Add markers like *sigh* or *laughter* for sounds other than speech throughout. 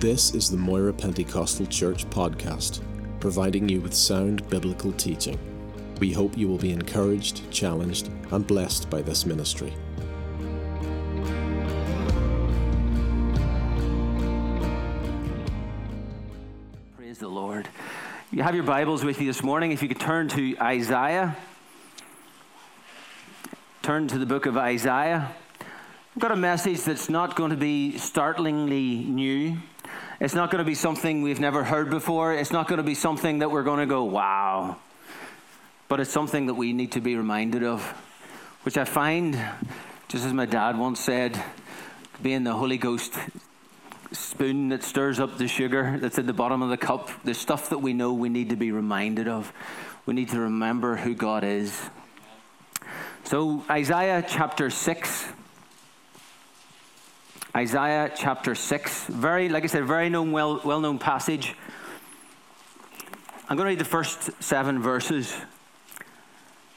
This is the Moira Pentecostal Church podcast, providing you with sound biblical teaching. We hope you will be encouraged, challenged, and blessed by this ministry. Praise the Lord. You have your Bibles with you this morning. If you could turn to Isaiah, turn to the book of Isaiah. I've got a message that's not going to be startlingly new. It's not going to be something we've never heard before. It's not going to be something that we're going to go, wow. But it's something that we need to be reminded of, which I find, just as my dad once said, being the Holy Ghost spoon that stirs up the sugar that's at the bottom of the cup, the stuff that we know we need to be reminded of. We need to remember who God is. So, Isaiah chapter 6. Isaiah chapter 6. Very, like I said, very known, well, well known passage. I'm going to read the first seven verses.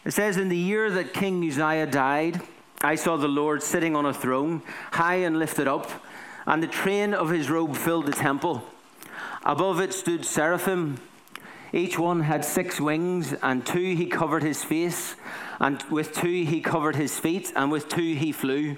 It says, In the year that King Uzziah died, I saw the Lord sitting on a throne, high and lifted up, and the train of his robe filled the temple. Above it stood seraphim. Each one had six wings, and two he covered his face, and with two he covered his feet, and with two he flew.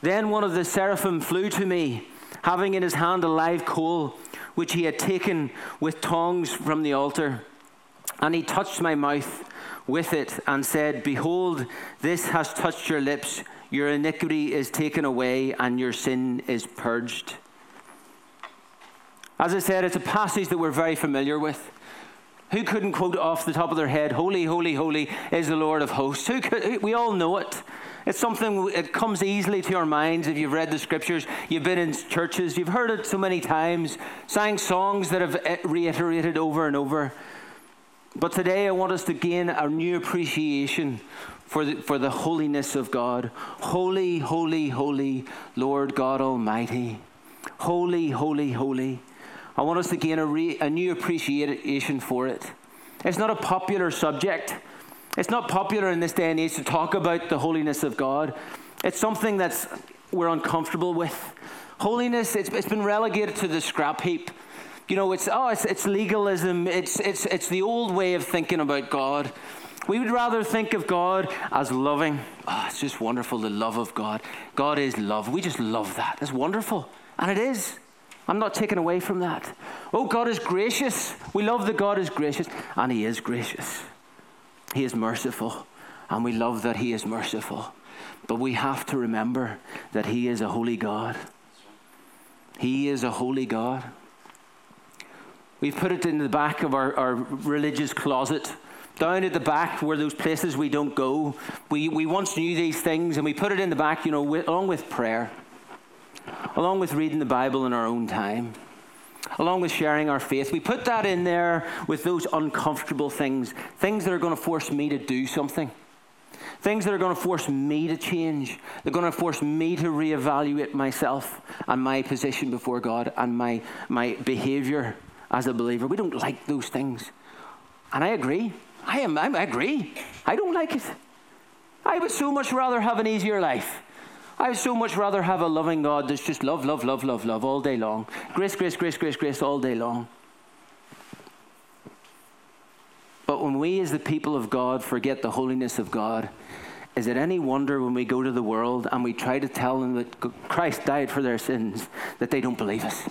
Then one of the seraphim flew to me, having in his hand a live coal, which he had taken with tongs from the altar. And he touched my mouth with it and said, Behold, this has touched your lips. Your iniquity is taken away, and your sin is purged. As I said, it's a passage that we're very familiar with. Who couldn't quote off the top of their head, Holy, holy, holy is the Lord of hosts? Could, we all know it. It's something, it comes easily to your minds if you've read the scriptures, you've been in churches, you've heard it so many times, sang songs that have eh, reiterated over and over. But today I want us to gain a new appreciation for the, for the holiness of God. Holy, holy, holy, Lord God Almighty. Holy, holy, holy. I want us to gain a, re, a new appreciation for it. It's not a popular subject. It's not popular in this day and age to talk about the holiness of God. It's something that's we're uncomfortable with. Holiness, it's, it's been relegated to the scrap heap. You know, it's oh, it's, it's legalism. It's it's it's the old way of thinking about God. We would rather think of God as loving. Oh, it's just wonderful, the love of God. God is love. We just love that. It's wonderful. And it is. I'm not taken away from that. Oh, God is gracious. We love that God is gracious. And He is gracious. He is merciful, and we love that He is merciful. But we have to remember that He is a holy God. He is a holy God. We've put it in the back of our, our religious closet. Down at the back, where those places we don't go, we, we once knew these things, and we put it in the back, you know, with, along with prayer, along with reading the Bible in our own time along with sharing our faith. We put that in there with those uncomfortable things, things that are going to force me to do something, things that are going to force me to change. They're going to force me to reevaluate myself and my position before God and my, my behavior as a believer. We don't like those things. And I agree. I, am, I agree. I don't like it. I would so much rather have an easier life. I so much rather have a loving God that's just love, love, love, love, love all day long. Grace, grace, grace, grace, grace all day long. But when we, as the people of God, forget the holiness of God, is it any wonder when we go to the world and we try to tell them that Christ died for their sins that they don't believe us?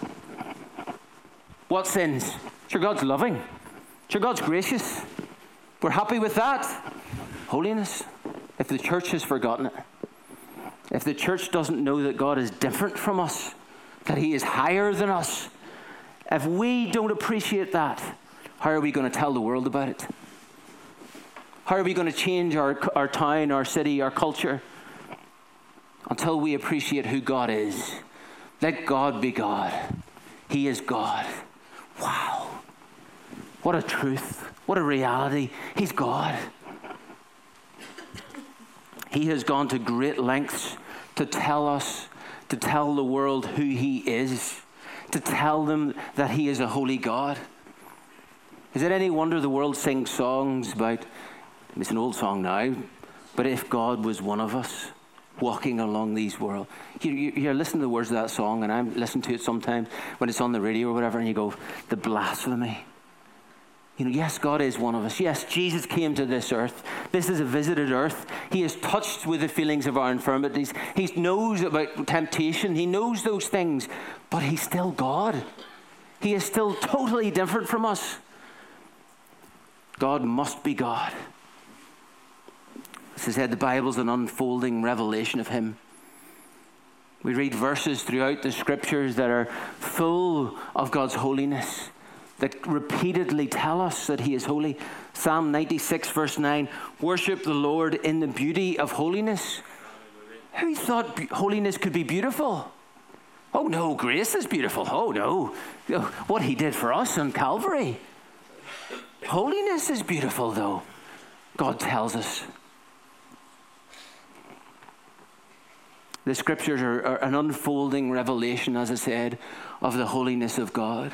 What sins? Sure, God's loving. Sure, God's gracious. We're happy with that. Holiness. If the church has forgotten it if the church doesn't know that God is different from us, that He is higher than us, if we don't appreciate that, how are we going to tell the world about it? How are we going to change our, our town, our city, our culture? Until we appreciate who God is. Let God be God. He is God. Wow. What a truth. What a reality. He's God. He has gone to great lengths to tell us, to tell the world who He is, to tell them that He is a holy God. Is it any wonder the world sings songs about, it's an old song now, but if God was one of us walking along these worlds, you, you, you listen to the words of that song, and I listen to it sometimes when it's on the radio or whatever, and you go, the blasphemy. You know, yes, God is one of us. Yes, Jesus came to this earth. This is a visited earth. He is touched with the feelings of our infirmities. He knows about temptation. He knows those things, but He's still God. He is still totally different from us. God must be God. As I said, the Bible's an unfolding revelation of Him. We read verses throughout the scriptures that are full of God's holiness that repeatedly tell us that He is holy. Psalm 96, verse 9 Worship the Lord in the beauty of holiness. Who thought holiness could be beautiful? Oh no, grace is beautiful. Oh no, what He did for us on Calvary. Holiness is beautiful, though, God tells us. The scriptures are, are an unfolding revelation, as I said, of the holiness of God.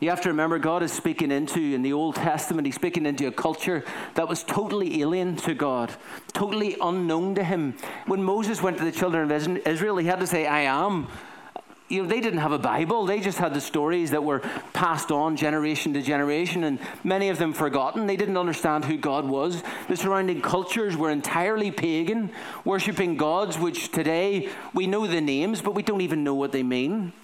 You have to remember, God is speaking into, in the Old Testament, He's speaking into a culture that was totally alien to God, totally unknown to Him. When Moses went to the children of Israel, he had to say, I am. You know, they didn't have a Bible. They just had the stories that were passed on generation to generation, and many of them forgotten. They didn't understand who God was. The surrounding cultures were entirely pagan, worshipping gods which today we know the names, but we don't even know what they mean.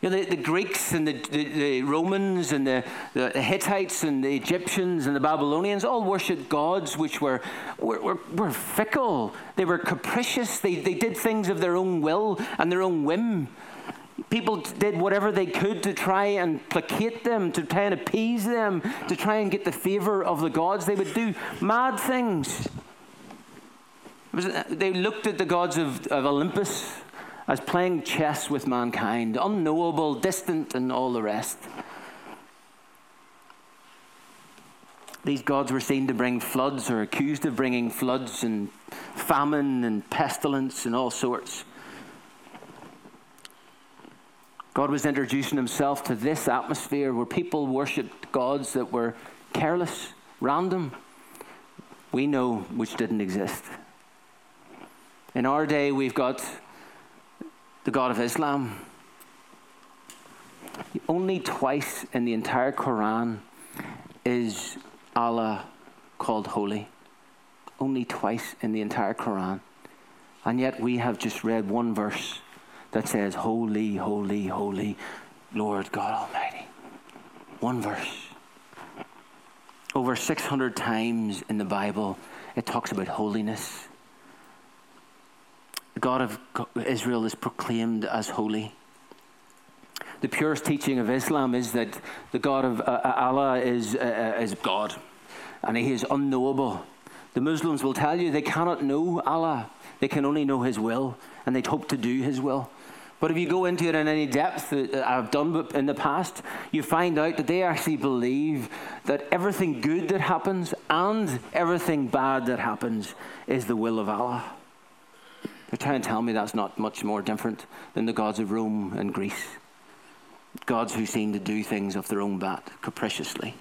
You know, the, the Greeks and the, the, the Romans and the, the, Hittites and the Egyptians and the Babylonians all worshipped gods which were, were, were, were fickle. They were capricious. They, they did things of their own will and their own whim. People did whatever they could to try and placate them, to try and appease them, to try and get the favor of the gods. They would do mad things. Uh, they looked at the gods of, of Olympus as playing chess with mankind, unknowable, distant, and all the rest. These gods were seen to bring floods or accused of bringing floods and famine and pestilence and all sorts. God was introducing himself to this atmosphere where people worshipped gods that were careless, random. We know which didn't exist. In our day, we've got the God of Islam. Only twice in the entire Quran is Allah called holy. Only twice in the entire Quran. And yet we have just read one verse that says, Holy, holy, holy, Lord God Almighty. One verse. Over 600 times in the Bible, it talks about holiness. The God of Israel is proclaimed as holy. The purest teaching of Islam is that the God of uh, uh Allah is, uh, uh, is God and He is unknowable. The Muslims will tell you they cannot know Allah, they can only know His will, and they'd hope to do His will. But if you go into it in any depth that I've done in the past, you find out that they actually believe that everything good that happens and everything bad that happens is the will of Allah. They're trying to tell me that's not much more different than the gods of Rome and Greece. Gods who seem to do things of their own bat capriciously.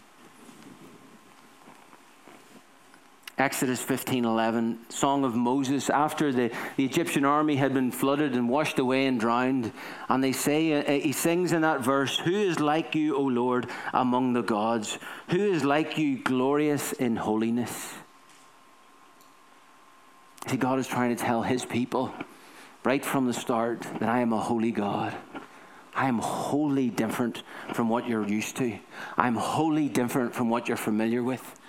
Exodus 15:11, song of Moses after the, the Egyptian army had been flooded and washed away and drowned, and they say uh, he sings in that verse, "Who is like you, O Lord, among the gods? Who is like you, glorious in holiness?" See, God is trying to tell his people right from the start that I am a holy God. I am wholly different from what you're used to. I'm wholly different from what you're familiar with.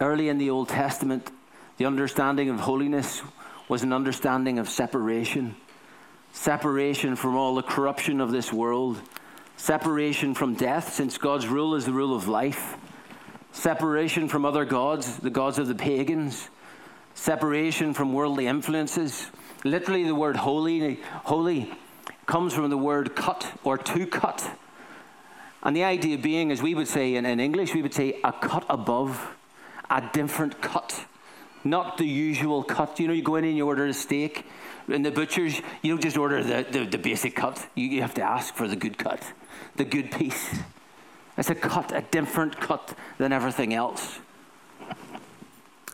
Early in the Old Testament, the understanding of holiness was an understanding of separation separation from all the corruption of this world separation from death, since God's rule is the rule of life, separation from other gods, the gods of the pagans, separation from worldly influences. Literally, the word holy, holy comes from the word cut or to cut. And the idea being, as we would say in, in English, we would say a cut above, a different cut, not the usual cut. You know, you go in and you order a steak. and the butcher's, you don't just order the, the, the basic cut, you, you have to ask for the good cut, the good piece. It's a cut, a different cut than everything else.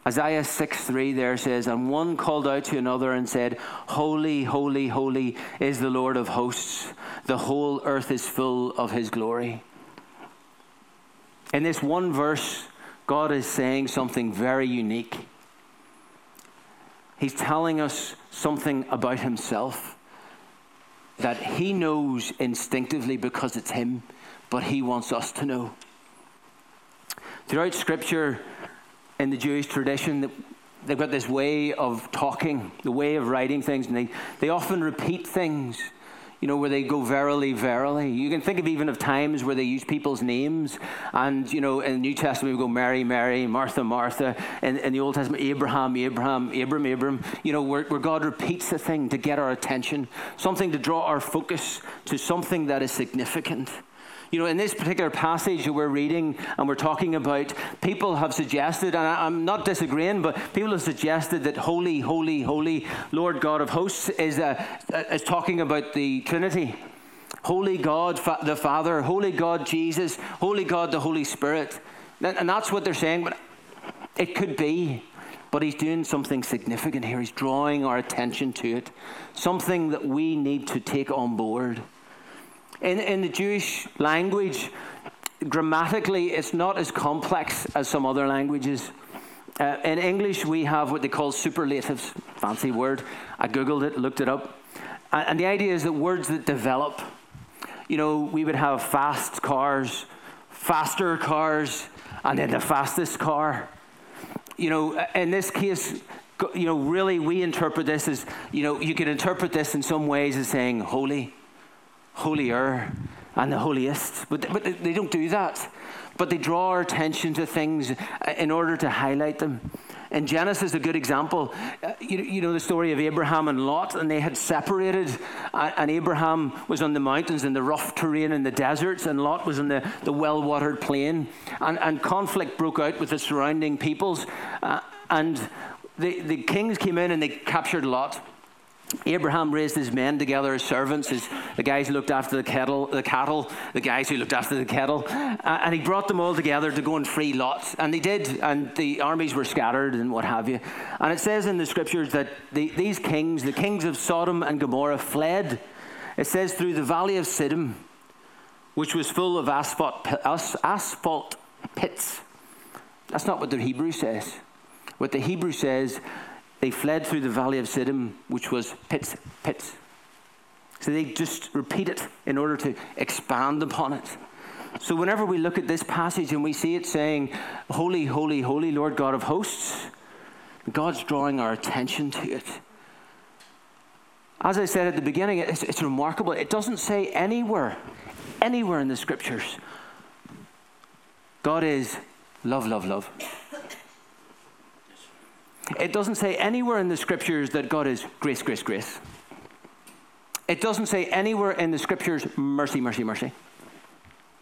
Isaiah 6 3 there says, And one called out to another and said, Holy, holy, holy is the Lord of hosts. The whole earth is full of his glory. In this one verse, God is saying something very unique. He's telling us something about himself that he knows instinctively because it's him, but he wants us to know. Throughout Scripture, in the Jewish tradition, they've got this way of talking, the way of writing things, and they, they often repeat things, you know, where they go verily, verily. You can think of even of times where they use people's names, and, you know, in the New Testament, we go Mary, Mary, Martha, Martha. In, in the Old Testament, Abraham, Abraham, Abram, Abram, you know, where, where God repeats the thing to get our attention, something to draw our focus to something that is significant. You know, in this particular passage that we're reading and we're talking about, people have suggested, and I'm not disagreeing, but people have suggested that holy, holy, holy Lord God of hosts is, uh, is talking about the Trinity. Holy God, the Father, Holy God, Jesus, Holy God, the Holy Spirit. And that's what they're saying, but it could be. But he's doing something significant here. He's drawing our attention to it, something that we need to take on board. In, in the Jewish language, grammatically, it's not as complex as some other languages. Uh, in English, we have what they call superlatives, fancy word. I googled it, looked it up. And, and the idea is that words that develop, you know, we would have fast cars, faster cars, and then the fastest car. You know, in this case, you know, really we interpret this as, you know, you can interpret this in some ways as saying holy holier and the holiest. But, but they don't do that. But they draw our attention to things uh, in order to highlight them. And Genesis is a good example. Uh, you, you, know the story of Abraham and Lot, and they had separated. And Abraham was on the mountains in the rough terrain in the deserts, and Lot was in the, the well watered plain. And, and conflict broke out with the surrounding peoples. Uh, and the, the kings came in and they captured Lot. Abraham raised his men together as servants, his, the guys who looked after the kettle, the cattle, the guys who looked after the kettle, uh, and he brought them all together to go and free Lot. And they did, and the armies were scattered and what have you. And it says in the scriptures that the, these kings, the kings of Sodom and Gomorrah, fled. It says through the valley of Siddim, which was full of asphalt, asphalt pits. That's not what the Hebrew says. What the Hebrew says they fled through the valley of Siddim, which was pits, pits. So they just repeat it in order to expand upon it. So whenever we look at this passage and we see it saying, Holy, holy, holy Lord God of hosts, God's drawing our attention to it. As I said at the beginning, it's, it's remarkable. It doesn't say anywhere, anywhere in the scriptures, God is love, love, love. It doesn't say anywhere in the scriptures that God is grace, grace, grace. It doesn't say anywhere in the scriptures mercy, mercy, mercy.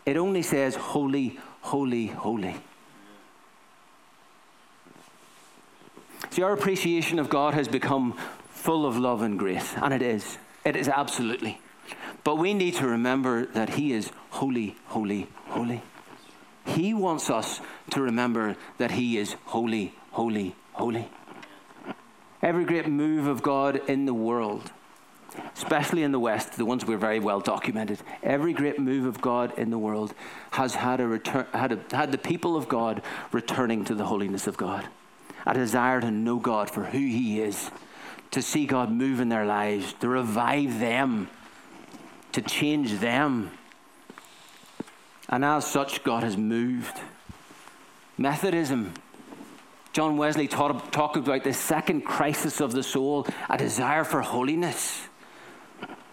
It only says holy, holy, holy. See, our appreciation of God has become full of love and grace, and it is. It is absolutely. But we need to remember that He is holy, holy, holy. He wants us to remember that He is holy, holy, holy. Every great move of God in the world, especially in the West, the ones we're very well documented, every great move of God in the world has had, a return, had, a, had the people of God returning to the holiness of God, a desire to know God for who He is, to see God move in their lives, to revive them, to change them. And as such, God has moved. Methodism John Wesley taught, talked about the second crisis of the soul, a desire for holiness.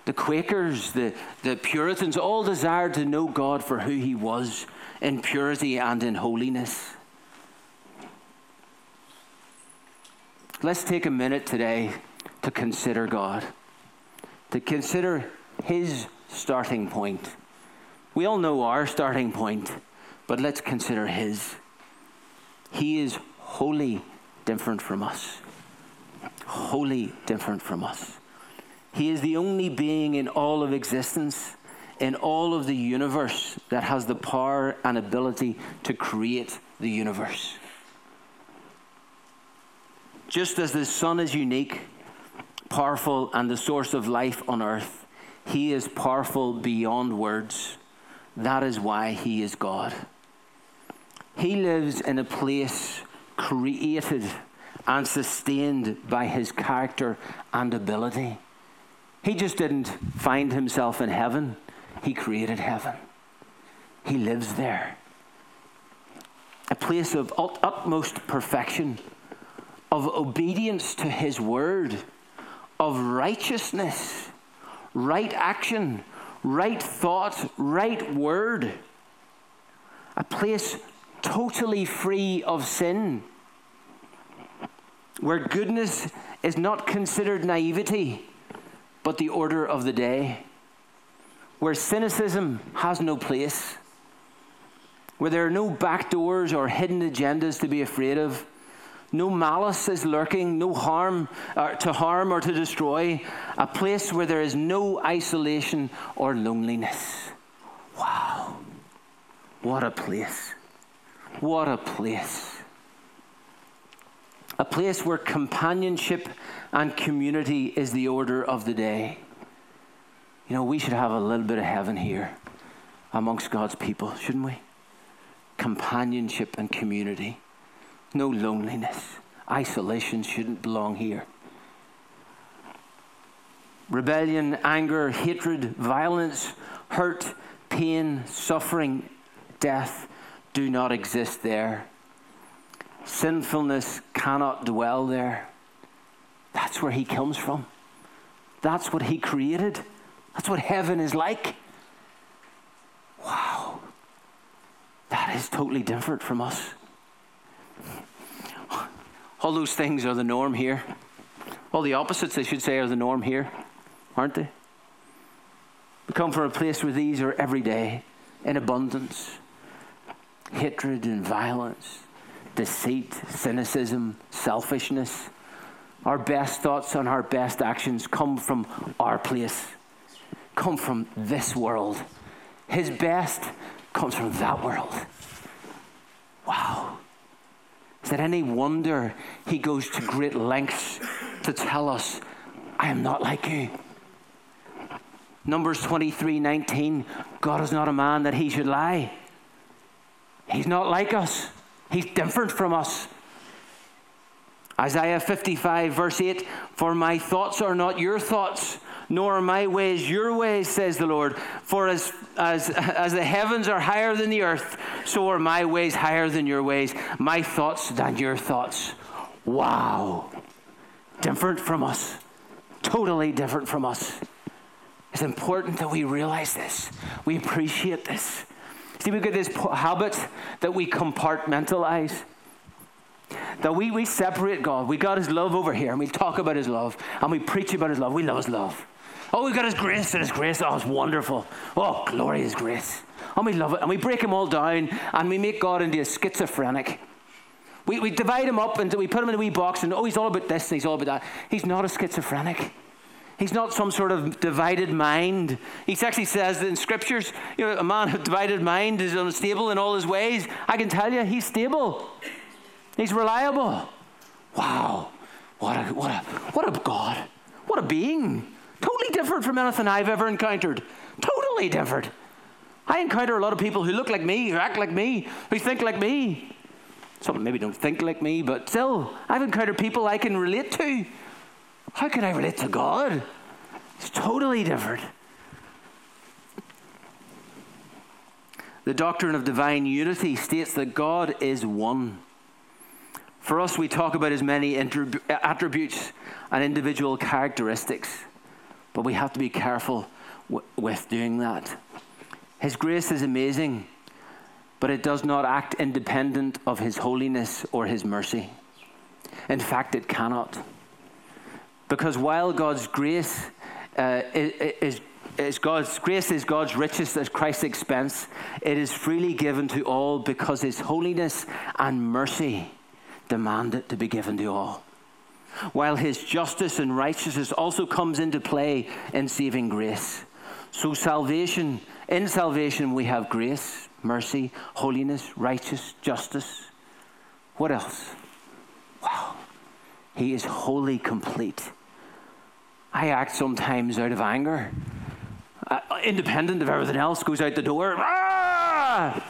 The Quakers, the, the Puritans, all desired to know God for who He was in purity and in holiness. let's take a minute today to consider God, to consider His starting point. We all know our starting point, but let's consider His. He is wholly different from us. Wholly different from us. He is the only being in all of existence, in all of the universe, that has the power and ability to create the universe. Just as the sun is unique, powerful, and the source of life on earth, he is powerful beyond words. That is why he is God. He lives in a place created and sustained by his character and ability. He just didn't find himself in heaven, he created heaven. He lives there. A place of utmost perfection, of obedience to his word, of righteousness, right action, right thought, right word. A place totally free of sin, where goodness is not considered naivety, but the order of the day, where cynicism has no place, where there are no back doors or hidden agendas to be afraid of. No malice is lurking, no harm uh, to harm or to destroy, a place where there is no isolation or loneliness. Wow. What a place. What a place. A place where companionship and community is the order of the day. You know, we should have a little bit of heaven here amongst God's people, shouldn't we? Companionship and community. No loneliness. Isolation shouldn't belong here. Rebellion, anger, hatred, violence, hurt, pain, suffering, death do not exist there. Sinfulness cannot dwell there. That's where he comes from. That's what he created. That's what heaven is like. Wow. That is totally different from us. All those things are the norm here. All the opposites, I should say, are the norm here, aren't they? We come from a place where these are every day in abundance hatred and violence, deceit, cynicism, selfishness. Our best thoughts and our best actions come from our place, come from this world. His best comes from that world. Wow. Is it any wonder he goes to great lengths to tell us, I am not like you? Numbers 23 19, God is not a man that he should lie. He's not like us, He's different from us. Isaiah 55, verse 8 For my thoughts are not your thoughts, nor are my ways your ways, says the Lord. For as, as, as the heavens are higher than the earth, so are my ways higher than your ways, my thoughts than your thoughts. Wow. Different from us. Totally different from us. It's important that we realize this. We appreciate this. See, we get this habit that we compartmentalize. That we, we separate God. We got His love over here, and we talk about His love, and we preach about His love. We love His love. Oh, we've got His grace and His grace. Oh, it's wonderful. Oh, glory His grace. And we love it. And we break Him all down, and we make God into a schizophrenic. We, we divide Him up, and we put Him in a wee box, and oh, He's all about this, and He's all about that. He's not a schizophrenic. He's not some sort of divided mind. He actually says in scriptures, you know, a man with divided mind is unstable in all his ways. I can tell you, he's stable. He's reliable. Wow. What a, what a, what a God. What a being. Totally different from anything I've ever encountered. Totally different. I encounter a lot of people who look like me, who act like me, who think like me. Some maybe don't think like me, but still, I've encountered people I can relate to. How can I relate to God? It's totally different. The doctrine of divine unity states that God is one. For us, we talk about his many attributes and individual characteristics, but we have to be careful with doing that. His grace is amazing, but it does not act independent of his holiness or his mercy. In fact, it cannot. Because while God's grace uh, is, is God's grace is God's richest at Christ's expense, it is freely given to all because His holiness and mercy demand it to be given to all. While His justice and righteousness also comes into play in saving grace. So salvation, in salvation we have grace, mercy, holiness, righteous, justice. What else? He is wholly complete. I act sometimes out of anger, uh, independent of everything else, goes out the door. Ah!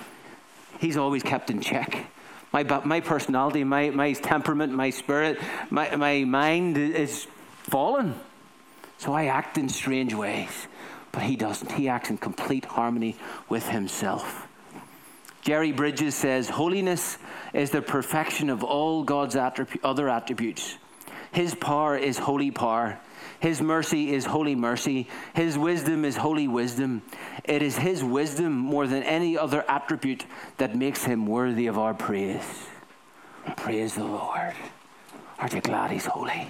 He's always kept in check. My, my personality, my, my temperament, my spirit, my, my mind is fallen. So I act in strange ways. But he doesn't. He acts in complete harmony with himself. Jerry Bridges says, Holiness is the perfection of all God's other attributes. His power is holy power. His mercy is holy mercy. His wisdom is holy wisdom. It is His wisdom more than any other attribute that makes Him worthy of our praise. Praise the Lord. Aren't you glad He's holy?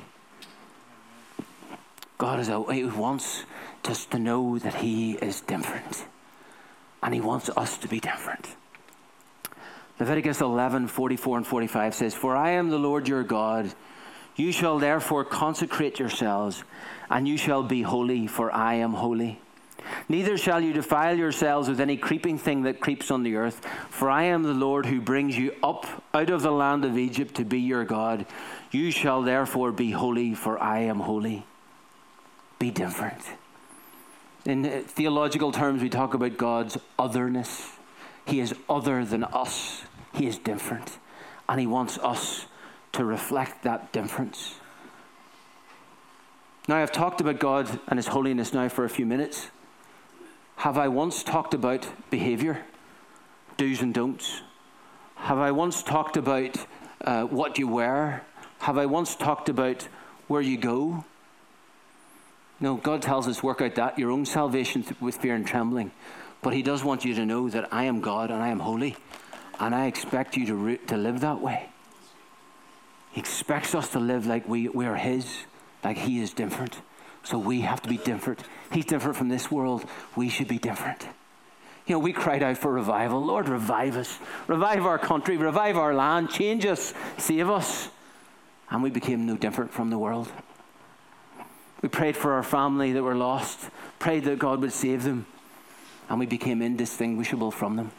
God is He wants us to know that He is different. And He wants us to be different. Leviticus 11 44 and 45 says, For I am the Lord your God you shall therefore consecrate yourselves, and you shall be holy, for I am holy. Neither shall you defile yourselves with any creeping thing that creeps on the earth, for I am the Lord who brings you up out of the land of Egypt to be your God. You shall therefore be holy, for I am holy. Be different. In theological terms, we talk about God's otherness. He is other than us, He is different, and He wants us to reflect that difference. Now, I've talked about God and His holiness now for a few minutes. Have I once talked about behavior, do's and don'ts? Have I once talked about uh, what you wear? Have I once talked about where you go? No, God tells us work out that your own salvation with fear and trembling. But He does want you to know that I am God and I am holy, and I expect you to, re- to live that way. He expects us to live like we, we are His, like He is different. So we have to be different. He's different from this world. We should be different. You know, we cried out for revival. Lord, revive us. Revive our country. Revive our land. Change us. Save us. And we became no different from the world. We prayed for our family that were lost, prayed that God would save them, and we became indistinguishable from them.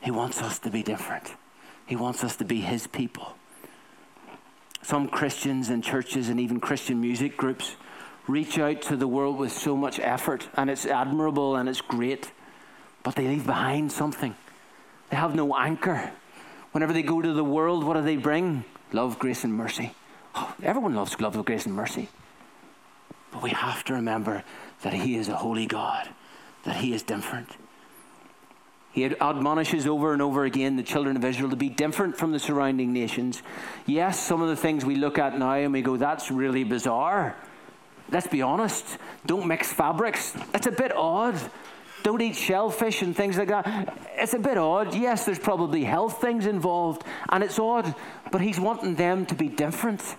He wants us to be different. He wants us to be His people. Some Christians and churches and even Christian music groups reach out to the world with so much effort, and it's admirable and it's great, but they leave behind something. They have no anchor. Whenever they go to the world, what do they bring? Love, grace, and mercy. Oh, everyone loves love, grace, and mercy. But we have to remember that He is a holy God, that He is different. He admonishes over and over again the children of Israel to be different from the surrounding nations. Yes, some of the things we look at now and we go, that's really bizarre. Let's be honest. Don't mix fabrics. It's a bit odd. Don't eat shellfish and things like that. It's a bit odd. Yes, there's probably health things involved, and it's odd, but he's wanting them to be different.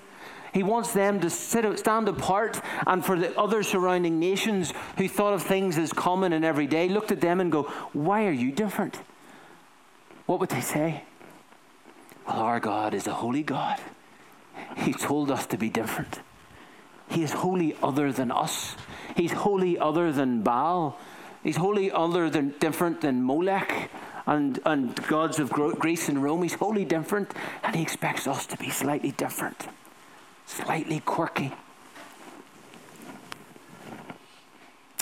He wants them to sit, stand apart, and for the other surrounding nations who thought of things as common and everyday, looked at them and go, Why are you different? What would they say? Well, our God is a holy God. He told us to be different. He is holy other than us. He's holy other than Baal. He's holy other than different than Molech and, and gods of Greece and Rome. He's wholly different, and he expects us to be slightly different slightly quirky.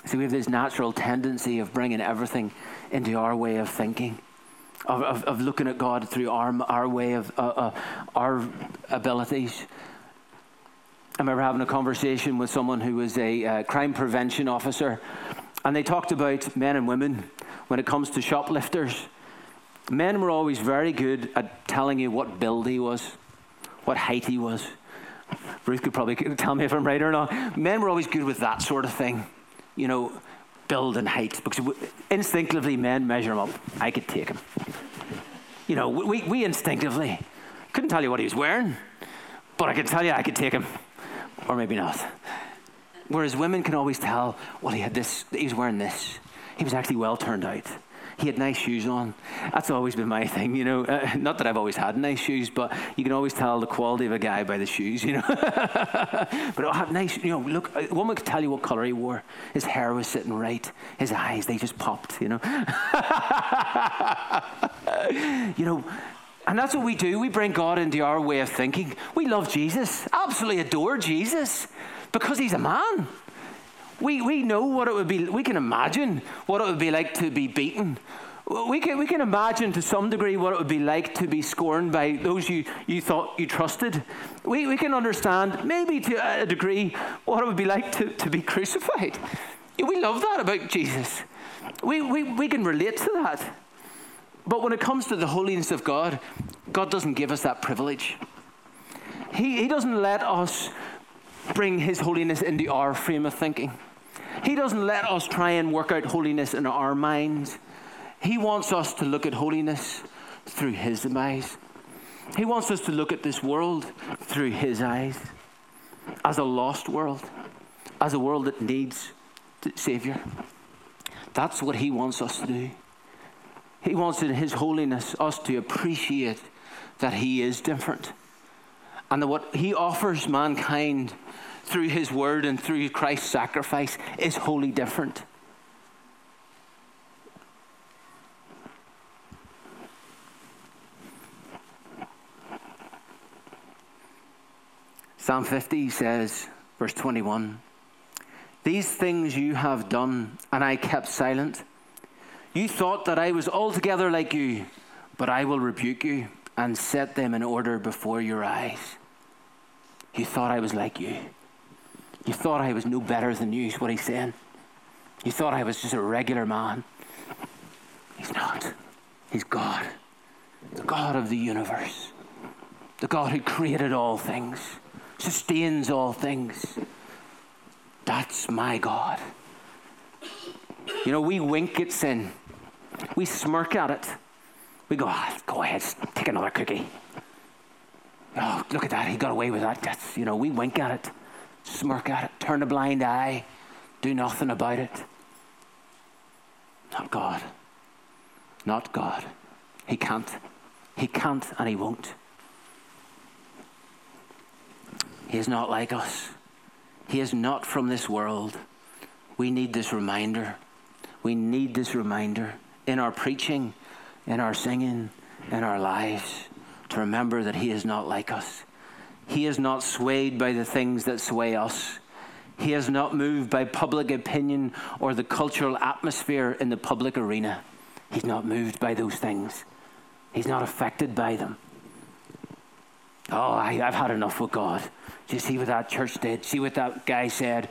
So we have this natural tendency of bringing everything into our way of thinking, of, of, of looking at God through our, our way of uh, uh, our abilities. I remember having a conversation with someone who was a uh, crime prevention officer, and they talked about men and women when it comes to shoplifters. Men were always very good at telling you what build he was, what height he was. Ruth could probably *laughs* tell me if I'm right or not. Men were always good with that sort of thing, you know, build and height, because instinctively men measure them up. I could take him. You know, we, we instinctively. Couldn't tell you what he was wearing, but I could tell you I could take him, or maybe not. Whereas women can always tell, well, he had this, he was wearing this. He was actually well turned out. He had nice shoes on. That's always been my thing, you know. Uh, not that I've always had nice shoes, but you can always tell the quality of a guy by the shoes, you know. *laughs* but i have nice, you know, look, one woman could tell you what color he wore. His hair was sitting right. His eyes, they just popped, you know. *laughs* you know, and that's what we do. We bring God into our way of thinking. We love Jesus, absolutely adore Jesus because he's a man. We, we know what it would be, we can imagine what it would be like to be beaten. We can, we can imagine to some degree what it would be like to be scorned by those you, you thought you trusted. We, we can understand, maybe to a degree, what it would be like to, to be crucified. We love that about Jesus. We, we, we can relate to that. But when it comes to the holiness of God, God doesn't give us that privilege. He, he doesn't let us bring His holiness into our frame of thinking. He doesn't let us try and work out holiness in our minds. He wants us to look at holiness through His eyes. He wants us to look at this world through His eyes as a lost world, as a world that needs Savior. That's what He wants us to do. He wants in His holiness us to appreciate that He is different and that what He offers mankind through His Word and through Christ's sacrifice is wholly different. Psalm 50 says, verse 21 These things you have done, and I kept silent. You thought that I was altogether like you, but I will rebuke you and set them in order before your eyes. You thought I was like you. You thought I was no better than you, is what he's saying. You thought I was just a regular man. He's not. He's God, the God of the universe, the God who created all things, sustains all things. That's my God. You know, we wink at sin, we smirk at it. We go, ah, go ahead, take another cookie. Oh, look at that, he got away with that. That's, you know, we wink at it smirk at it, turn a blind eye, do nothing about it. Not God. Not God. He can't. He can't and he won't. He is not like us. He is not from this world. We need this reminder. We need this reminder in our preaching, in our singing, in our lives to remember that He is not like us. He is not swayed by the things that sway us. He is not moved by public opinion or the cultural atmosphere in the public arena. He's not moved by those things. He's not affected by them. Oh, I, have had enough with God. Do you see what that church did? See what that guy said?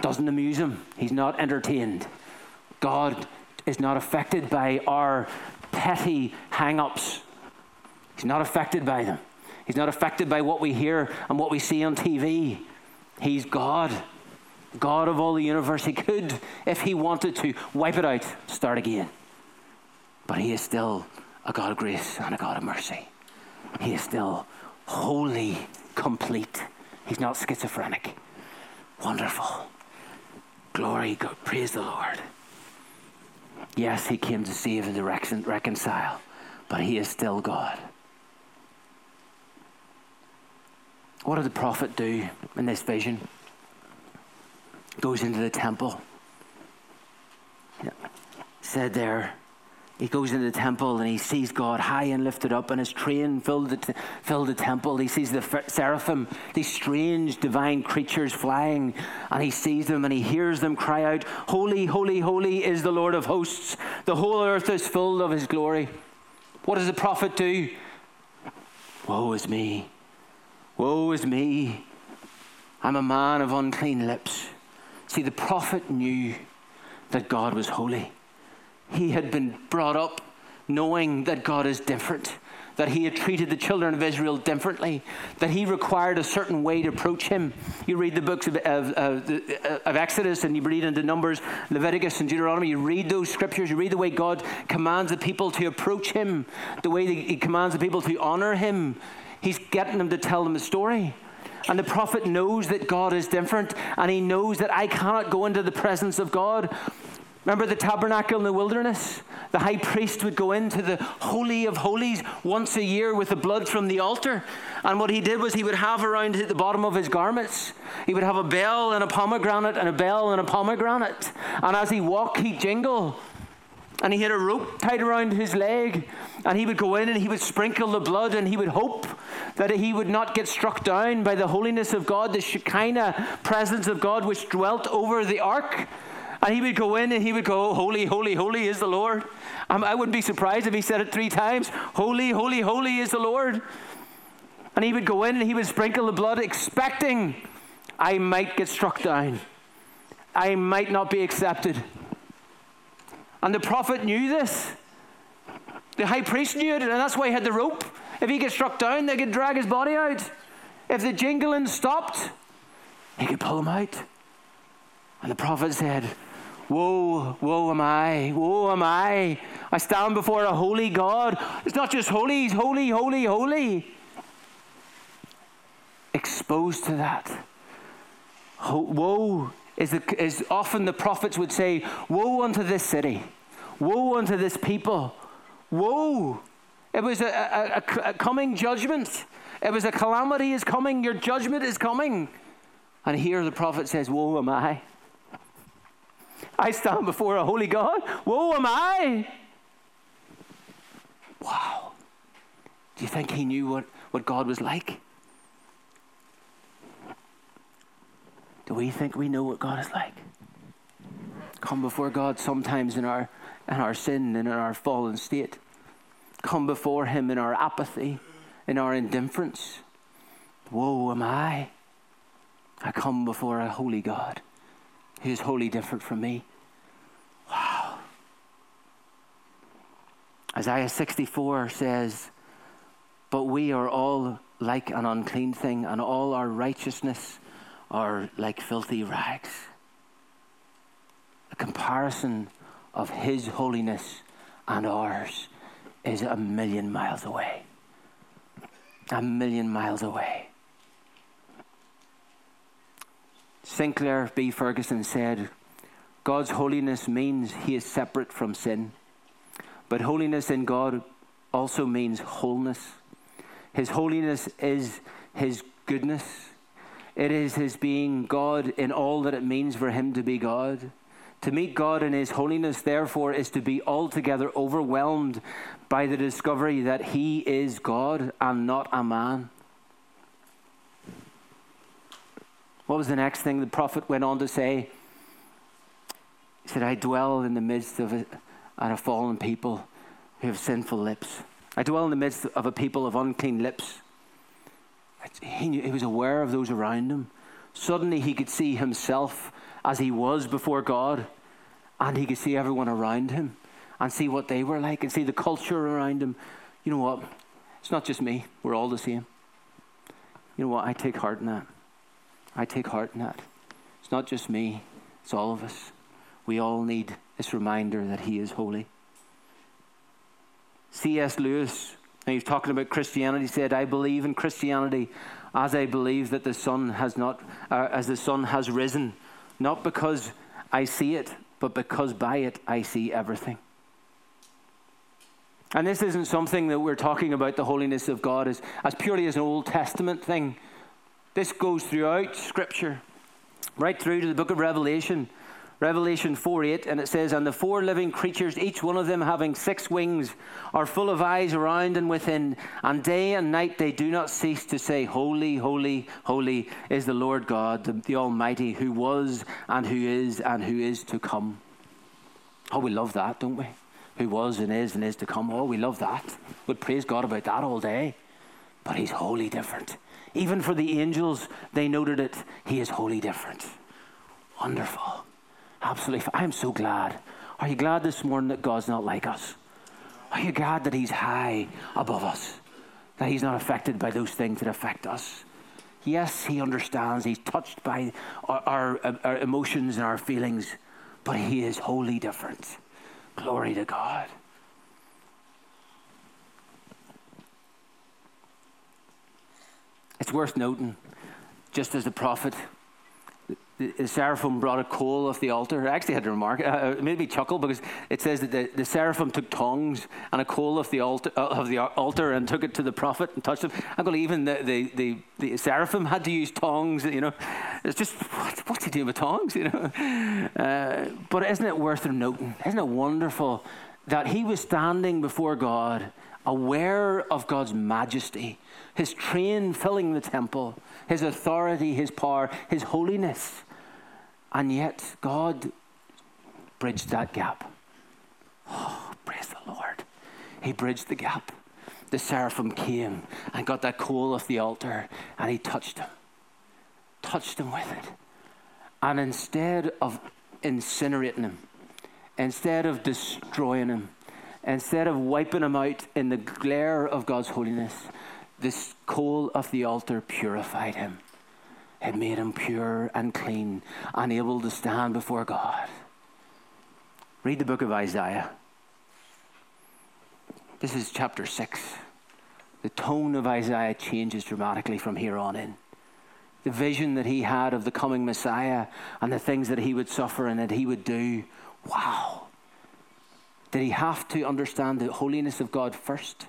Doesn't amuse him. He's not entertained. God is not affected by our petty hang ups, He's not affected by them. He's not affected by what we hear and what we see on TV. He's God, God of all the universe. He could, if He wanted to, wipe it out, start again. But He is still a God of grace and a God of mercy. He is still wholly complete. He's not schizophrenic. Wonderful. Glory, God, praise the Lord. Yes, He came to save and to reconcile, but He is still God. What did the prophet do in this vision? Goes into the temple. Said there, he goes into the temple and he sees God high and lifted up, and his train filled the, t- filled the temple. He sees the seraphim, these strange divine creatures flying, and he sees them and he hears them cry out, Holy, holy, holy is the Lord of hosts. The whole earth is full of his glory. What does the prophet do? Woe is me. Woe is me. I'm a man of unclean lips. See, the prophet knew that God was holy. He had been brought up knowing that God is different, that he had treated the children of Israel differently, that he required a certain way to approach him. You read the books of, of, of, of, Exodus and you read into Numbers, Leviticus, and Deuteronomy. You read those scriptures, you read the way God commands the people to approach him, the way he commands the people to honor him. He's getting them to tell them a story. And the prophet knows that God is different, and he knows that I cannot go into the presence of God Remember the tabernacle in the wilderness? The high priest would go into the Holy of Holies once a year with the blood from the altar. And what he did was he would have around the bottom of his garments, he would have a bell and a pomegranate and a bell and a pomegranate. And as he walked, he'd jingle. And he had a rope tied around his leg. And he would go in and he would sprinkle the blood and he would hope that he would not get struck down by the holiness of God, the Shekinah presence of God which dwelt over the ark. And he would go in and he would go, Holy, holy, holy is the Lord. Um, I wouldn't be surprised if he said it three times Holy, holy, holy is the Lord. And he would go in and he would sprinkle the blood, expecting I might get struck down. I might not be accepted. And the prophet knew this. The high priest knew it, and that's why he had the rope. If he gets struck down, they could drag his body out. If the jingling stopped, he could pull him out. And the prophet said, Woe, woe am I, woe am I. I stand before a holy God. It's not just holy, he's holy, holy, holy. Exposed to that. Woe is, the, is often the prophets would say, Woe unto this city, woe unto this people, woe. It was a, a, a, a coming judgment. It was a calamity is coming, your judgment is coming. And here the prophet says, Woe am I. I stand before a holy God. Woe am I! Wow. Do you think he knew what, what God was like? Do we think we know what God is like? Come before God sometimes in our, in our sin and in our fallen state. Come before Him in our apathy, in our indifference. Woe am I! I come before a holy God who is wholly different from me. Wow. Isaiah 64 says, But we are all like an unclean thing, and all our righteousness are like filthy rags. A comparison of His holiness and ours is a million miles away. A million miles away. Sinclair B. Ferguson said, God's holiness means he is separate from sin. But holiness in God also means wholeness. His holiness is his goodness. It is his being God in all that it means for him to be God. To meet God in his holiness, therefore, is to be altogether overwhelmed by the discovery that he is God and not a man. What was the next thing the prophet went on to say? He said, I dwell in the midst of a, a fallen people who have sinful lips. I dwell in the midst of a people of unclean lips. He, knew, he was aware of those around him. Suddenly he could see himself as he was before God, and he could see everyone around him and see what they were like and see the culture around him. You know what? It's not just me, we're all the same. You know what? I take heart in that. I take heart in that. It's not just me, it's all of us. We all need this reminder that He is holy. C.S. Lewis, when he was talking about Christianity, He said, I believe in Christianity as I believe that the sun has not, uh, as the sun has risen, not because I see it, but because by it I see everything. And this isn't something that we're talking about the holiness of God as, as purely as an Old Testament thing. This goes throughout Scripture, right through to the book of Revelation. Revelation 4 8, and it says, And the four living creatures, each one of them having six wings, are full of eyes around and within, and day and night they do not cease to say, Holy, holy, holy is the Lord God, the, the Almighty, who was and who is and who is to come. Oh, we love that, don't we? Who was and is and is to come. Oh, we love that. We'd praise God about that all day. But He's wholly different. Even for the angels, they noted it. He is wholly different. Wonderful. Absolutely. I am so glad. Are you glad this morning that God's not like us? Are you glad that He's high above us? that he's not affected by those things that affect us. Yes, he understands, he's touched by our, our, uh, our emotions and our feelings, but he is wholly different. Glory to God. It's worth noting, just as the prophet the, seraphim brought a coal off the altar. I actually had to remark, uh, it made me chuckle because it says that the, the seraphim took tongs and a coal off the, altar, uh, of the altar and took it to the prophet and touched him. I'm going to even the, the, the, the, seraphim had to use tongs, you know. It's just, what, what's he doing with tongs, you know? *laughs* Uh, but isn't it worth noting? Isn't it wonderful that he was standing before God, aware of God's majesty, his train filling the temple, his authority, his power, his holiness and yet, God bridged that gap. Oh, praise the Lord. He bridged the gap. The seraphim came and got that coal off the altar and he touched him. Touched him with it. And instead of incinerating him, instead of destroying him, instead of wiping him out in the glare of God's holiness, this coal of the altar purified him had made him pure and clean and able to stand before God. Read the book of Isaiah. This is chapter 6. The tone of Isaiah changes dramatically from here on in. The vision that he had of the coming Messiah and the things that he would suffer and that he would do. Wow. Did he have to understand the holiness of God first?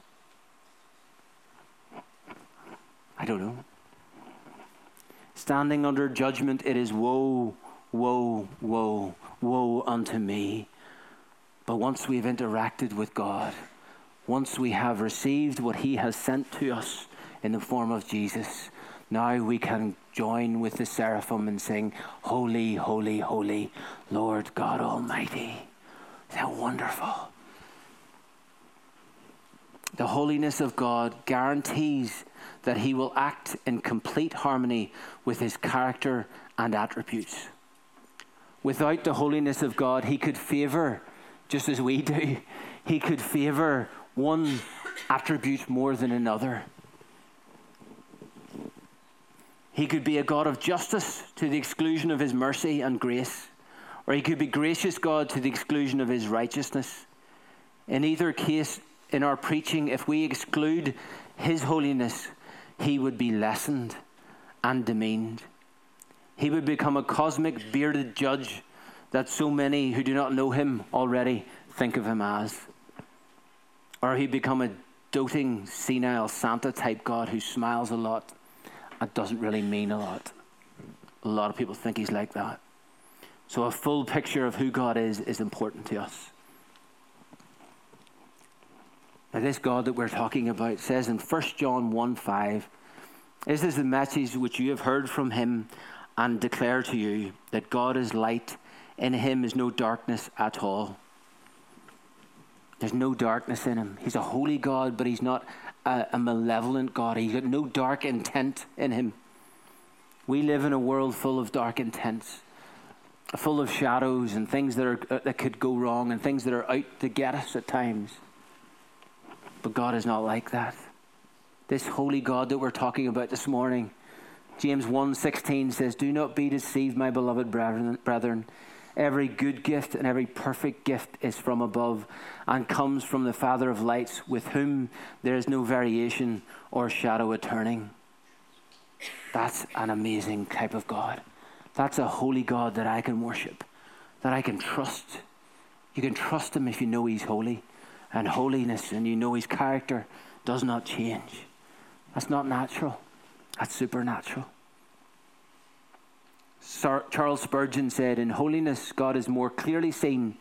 I don't know. Standing under judgment, it is woe, woe, woe, woe unto me. But once we've interacted with God, once we have received what He has sent to us in the form of Jesus, now we can join with the seraphim and sing, Holy, holy, holy, Lord God Almighty. That wonderful? The holiness of God guarantees that he will act in complete harmony with his character and attributes. Without the holiness of God, he could favor, just as we do, he could favor one attribute more than another. He could be a God of justice to the exclusion of his mercy and grace, or he could be gracious God to the exclusion of his righteousness. In either case, in our preaching, if we exclude his holiness, he would be lessened and demeaned. He would become a cosmic bearded judge that so many who do not know him already think of him as. Or he'd become a doting, senile Santa type God who smiles a lot and doesn't really mean a lot. A lot of people think he's like that. So, a full picture of who God is is important to us. Now, this God that we're talking about says in 1 John 1 5, This is the message which you have heard from him and declare to you that God is light, in him is no darkness at all. There's no darkness in him. He's a holy God, but he's not a, a malevolent God. He's got no dark intent in him. We live in a world full of dark intents, full of shadows and things that, are, that could go wrong and things that are out to get us at times. But God is not like that. This holy God that we're talking about this morning, James 1:16 says, "Do not be deceived, my beloved brethren. Every good gift and every perfect gift is from above and comes from the Father of lights, with whom there is no variation or shadow of turning." That's an amazing type of God. That's a holy God that I can worship, that I can trust. You can trust him if you know he's holy and holiness and you know his character does not change. That's not natural, that's supernatural. Sir, Charles Spurgeon said, In holiness, God is more clearly seen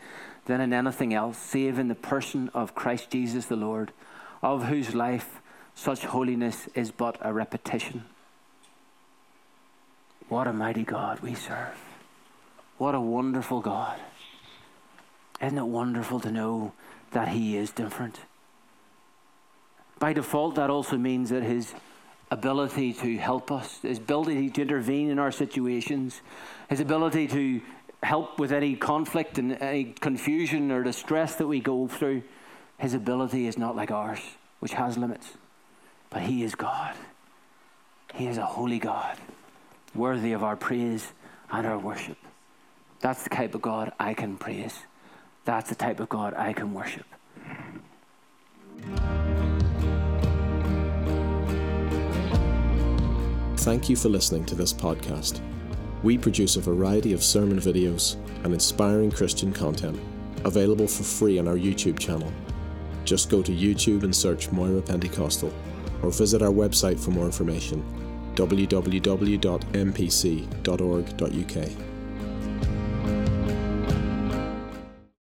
than in anything else, save in the person of Christ Jesus the Lord, of whose life such holiness is but a repetition. What a mighty God we serve. What a wonderful God. Isn't it wonderful to know that he is different. By default, that also means that his ability to help us, his ability to intervene in our situations, his ability to help with any conflict and any confusion or distress that we go through, his ability is not like ours, which has limits. But He is God. He is a holy God, worthy of our praise and our worship. That's the type of God I can praise. That's the type of God I can worship. Thank you for listening to this podcast. We produce a variety of sermon videos and inspiring Christian content available for free on our YouTube channel. Just go to YouTube and search Moira Pentecostal or visit our website for more information www.mpc.org.uk.